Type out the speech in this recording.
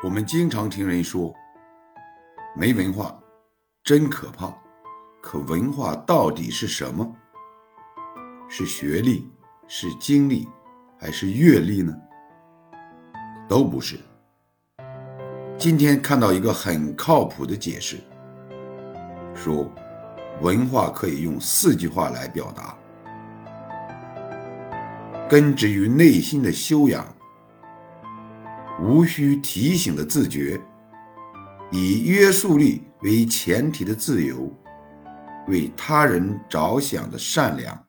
我们经常听人说，没文化真可怕。可文化到底是什么？是学历，是经历，还是阅历呢？都不是。今天看到一个很靠谱的解释，说文化可以用四句话来表达：根植于内心的修养。无需提醒的自觉，以约束力为前提的自由，为他人着想的善良。